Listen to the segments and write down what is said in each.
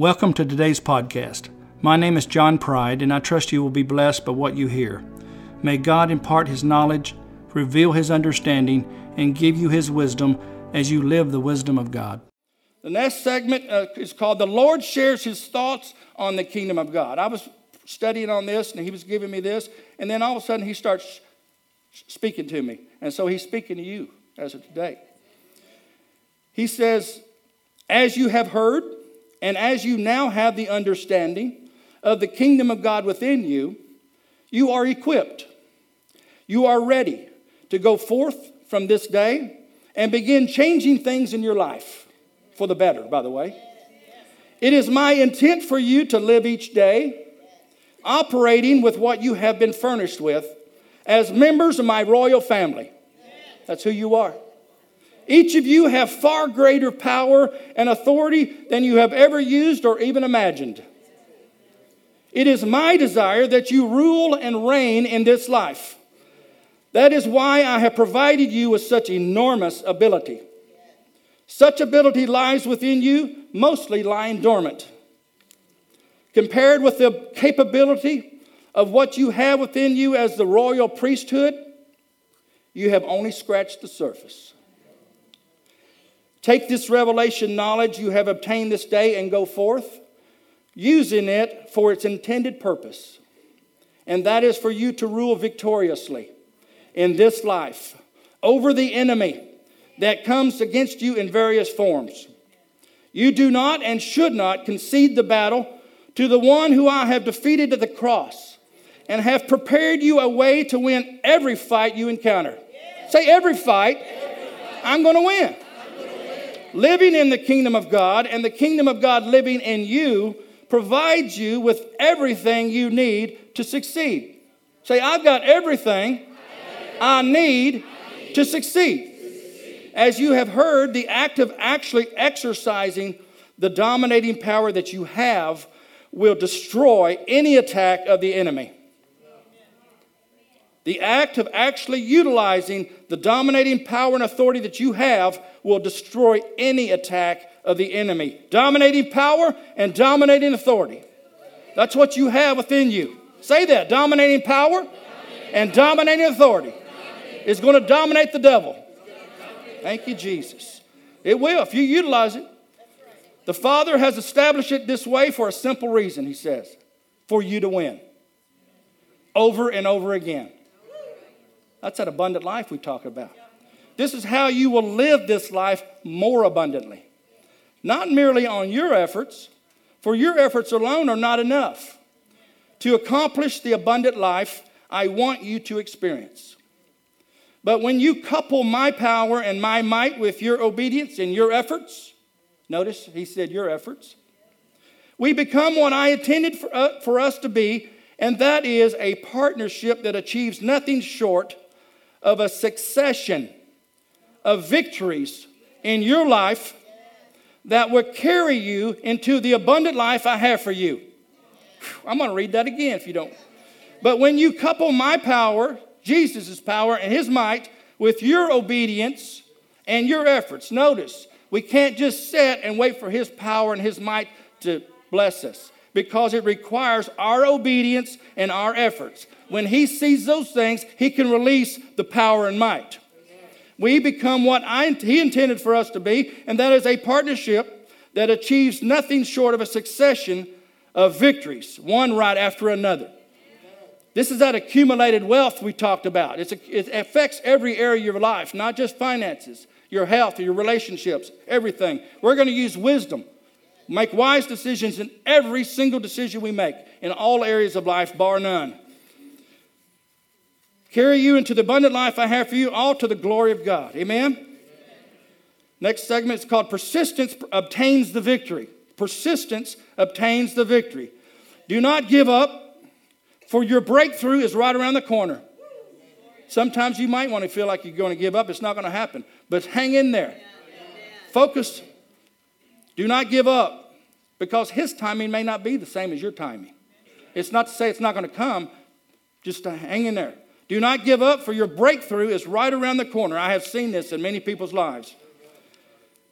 Welcome to today's podcast. My name is John Pride, and I trust you will be blessed by what you hear. May God impart His knowledge, reveal His understanding, and give you His wisdom as you live the wisdom of God. The next segment uh, is called The Lord Shares His Thoughts on the Kingdom of God. I was studying on this, and He was giving me this, and then all of a sudden He starts speaking to me. And so He's speaking to you as of today. He says, As you have heard, and as you now have the understanding of the kingdom of God within you, you are equipped. You are ready to go forth from this day and begin changing things in your life for the better, by the way. It is my intent for you to live each day operating with what you have been furnished with as members of my royal family. That's who you are. Each of you have far greater power and authority than you have ever used or even imagined. It is my desire that you rule and reign in this life. That is why I have provided you with such enormous ability. Such ability lies within you, mostly lying dormant. Compared with the capability of what you have within you as the royal priesthood, you have only scratched the surface. Take this revelation knowledge you have obtained this day and go forth, using it for its intended purpose. And that is for you to rule victoriously in this life over the enemy that comes against you in various forms. You do not and should not concede the battle to the one who I have defeated at the cross and have prepared you a way to win every fight you encounter. Say, every fight. I'm going to win living in the kingdom of God and the kingdom of God living in you provides you with everything you need to succeed. Say, I've got everything I need to succeed. As you have heard, the act of actually exercising the dominating power that you have will destroy any attack of the enemy. The act of actually utilizing the dominating power and authority that you have will destroy any attack of the enemy. Dominating power and dominating authority. That's what you have within you. Say that dominating power and dominating authority is going to dominate the devil. Thank you, Jesus. It will if you utilize it. The Father has established it this way for a simple reason, he says for you to win over and over again. That's that abundant life we talk about. This is how you will live this life more abundantly. Not merely on your efforts, for your efforts alone are not enough to accomplish the abundant life I want you to experience. But when you couple my power and my might with your obedience and your efforts, notice he said your efforts, we become what I intended for, uh, for us to be, and that is a partnership that achieves nothing short of a succession of victories in your life that will carry you into the abundant life I have for you. I'm going to read that again if you don't. But when you couple my power, Jesus' power, and his might with your obedience and your efforts, notice we can't just sit and wait for his power and his might to bless us because it requires our obedience and our efforts. When he sees those things, he can release the power and might. We become what I, he intended for us to be, and that is a partnership that achieves nothing short of a succession of victories, one right after another. This is that accumulated wealth we talked about. A, it affects every area of your life, not just finances, your health, your relationships, everything. We're going to use wisdom, make wise decisions in every single decision we make in all areas of life, bar none carry you into the abundant life I have for you, all to the glory of God. Amen? Amen. Next segment is called Persistence Obtains the Victory. Persistence obtains the victory. Do not give up, for your breakthrough is right around the corner. Sometimes you might want to feel like you're going to give up. It's not going to happen. But hang in there. Focus. Do not give up because his timing may not be the same as your timing. It's not to say it's not going to come, just to hang in there. Do not give up, for your breakthrough is right around the corner. I have seen this in many people's lives.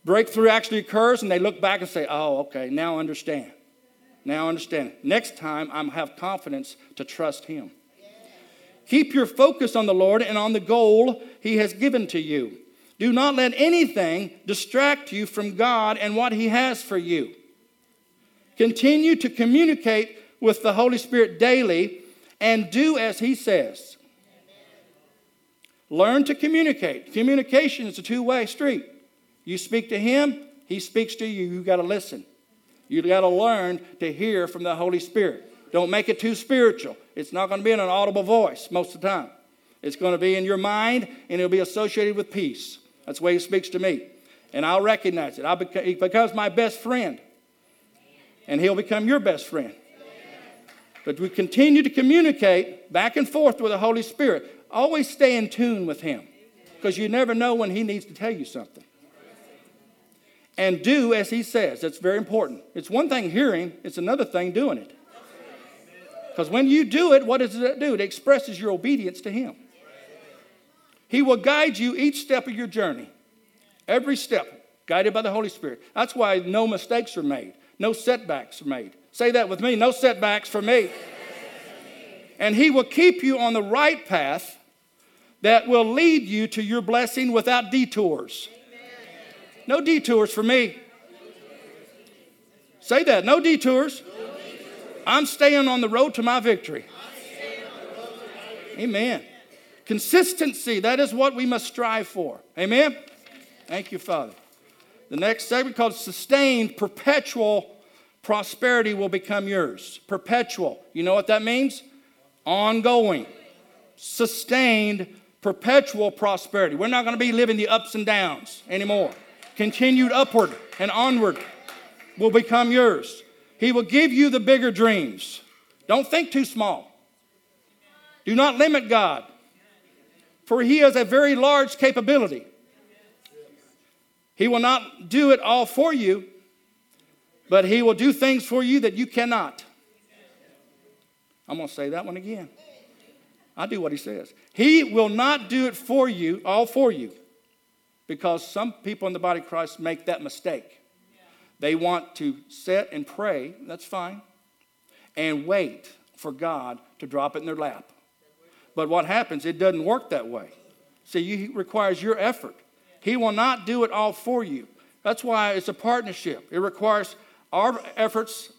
breakthrough actually occurs and they look back and say, oh, okay, now I understand. Now understand. Next time, I'm have confidence to trust Him. Keep your focus on the Lord and on the goal He has given to you. Do not let anything distract you from God and what He has for you. Continue to communicate with the Holy Spirit daily and do as He says. Learn to communicate. Communication is a two way street. You speak to Him, He speaks to you. You got to listen. You got to learn to hear from the Holy Spirit. Don't make it too spiritual. It's not going to be in an audible voice most of the time. It's going to be in your mind and it'll be associated with peace. That's the way he speaks to me. And I'll recognize it. I'll beca- he becomes my best friend. And he'll become your best friend. But we continue to communicate back and forth with the Holy Spirit. Always stay in tune with him because you never know when he needs to tell you something. And do as he says. That's very important. It's one thing hearing, it's another thing doing it. Because when you do it, what does it do? It expresses your obedience to Him. He will guide you each step of your journey, every step, guided by the Holy Spirit. That's why no mistakes are made, no setbacks are made. Say that with me no setbacks for me. And He will keep you on the right path that will lead you to your blessing without detours. No detours for me. Say that, no detours. I'm staying on the road to my victory. Amen. Consistency, that is what we must strive for. Amen. Thank you, Father. The next segment called sustained perpetual prosperity will become yours. Perpetual. You know what that means? Ongoing. Sustained perpetual prosperity. We're not going to be living the ups and downs anymore. Continued upward and onward will become yours. He will give you the bigger dreams. Don't think too small. Do not limit God, for He has a very large capability. He will not do it all for you, but He will do things for you that you cannot. I'm going to say that one again. I do what He says. He will not do it for you, all for you, because some people in the body of Christ make that mistake. They want to sit and pray, that's fine, and wait for God to drop it in their lap. But what happens, it doesn't work that way. See, it requires your effort. He will not do it all for you. That's why it's a partnership. It requires our efforts,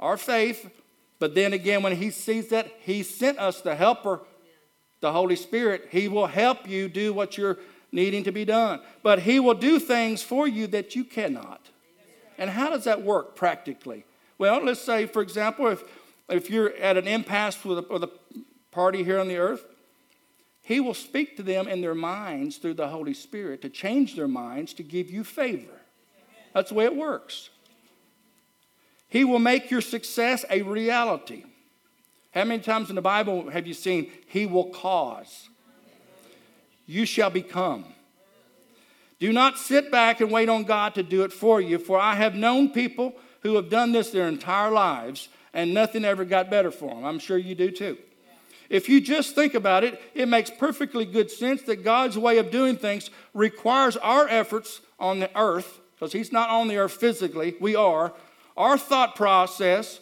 our faith, but then again, when He sees that He sent us the helper, the Holy Spirit, He will help you do what you're needing to be done. But He will do things for you that you cannot. And how does that work practically? Well, let's say, for example, if, if you're at an impasse with a, with a party here on the earth, he will speak to them in their minds through the Holy Spirit to change their minds to give you favor. That's the way it works. He will make your success a reality. How many times in the Bible have you seen, He will cause? You shall become. Do not sit back and wait on God to do it for you, for I have known people who have done this their entire lives and nothing ever got better for them. I'm sure you do too. If you just think about it, it makes perfectly good sense that God's way of doing things requires our efforts on the earth, because He's not on the earth physically, we are, our thought process,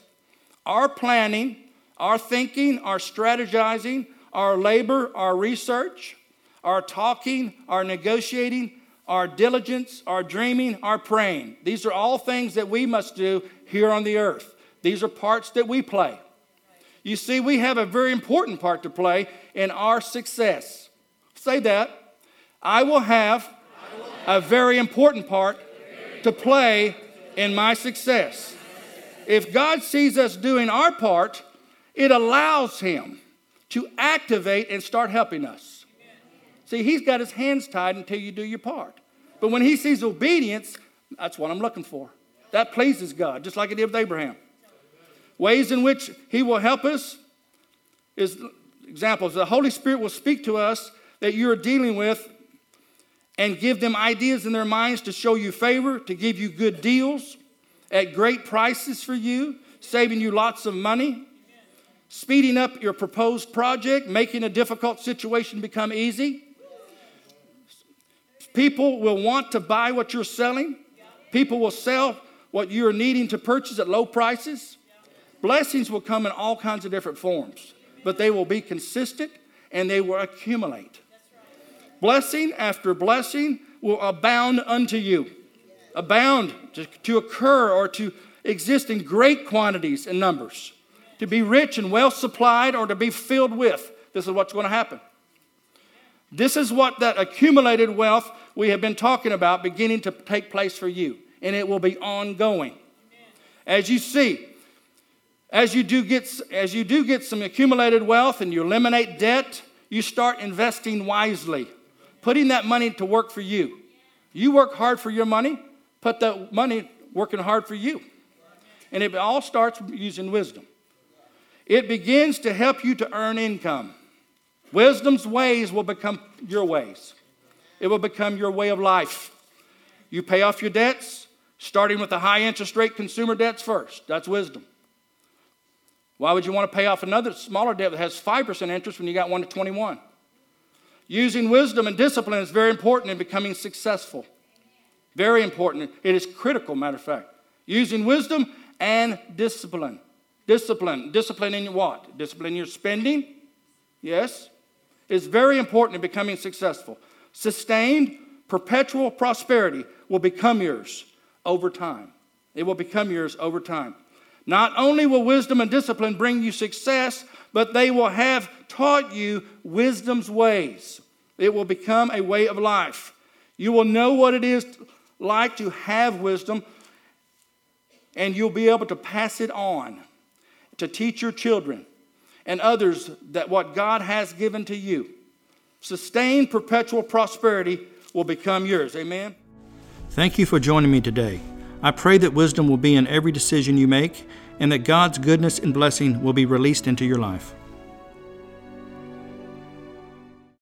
our planning, our thinking, our strategizing, our labor, our research, our talking, our negotiating, our diligence, our dreaming, our praying. These are all things that we must do here on the earth. These are parts that we play. You see, we have a very important part to play in our success. Say that. I will have a very important part to play in my success. If God sees us doing our part, it allows Him to activate and start helping us. See, he's got his hands tied until you do your part. But when he sees obedience, that's what I'm looking for. That pleases God, just like it did with Abraham. Ways in which he will help us is examples. The Holy Spirit will speak to us that you're dealing with and give them ideas in their minds to show you favor, to give you good deals at great prices for you, saving you lots of money, speeding up your proposed project, making a difficult situation become easy People will want to buy what you're selling People will sell what you're needing to purchase at low prices. Blessings will come in all kinds of different forms, but they will be consistent and they will accumulate. Blessing after blessing will abound unto you, abound to, to occur or to exist in great quantities and numbers, to be rich and well supplied or to be filled with. This is what's going to happen. This is what that accumulated wealth we have been talking about beginning to take place for you, and it will be ongoing. As you see, as you do get as you do get some accumulated wealth and you eliminate debt, you start investing wisely, putting that money to work for you. You work hard for your money, put that money working hard for you. And it all starts using wisdom. It begins to help you to earn income. Wisdom's ways will become your ways. It will become your way of life. You pay off your debts, starting with the high interest rate consumer debts first. That's wisdom. Why would you want to pay off another smaller debt that has 5% interest when you got one to 21? Using wisdom and discipline is very important in becoming successful. Very important. It is critical, matter of fact. Using wisdom and discipline. Discipline. Discipline in what? Discipline your spending? Yes. It's very important in becoming successful. Sustained, perpetual prosperity will become yours over time. It will become yours over time. Not only will wisdom and discipline bring you success, but they will have taught you wisdom's ways. It will become a way of life. You will know what it is like to have wisdom, and you'll be able to pass it on to teach your children and others that what God has given to you. Sustained perpetual prosperity will become yours. Amen. Thank you for joining me today. I pray that wisdom will be in every decision you make and that God's goodness and blessing will be released into your life.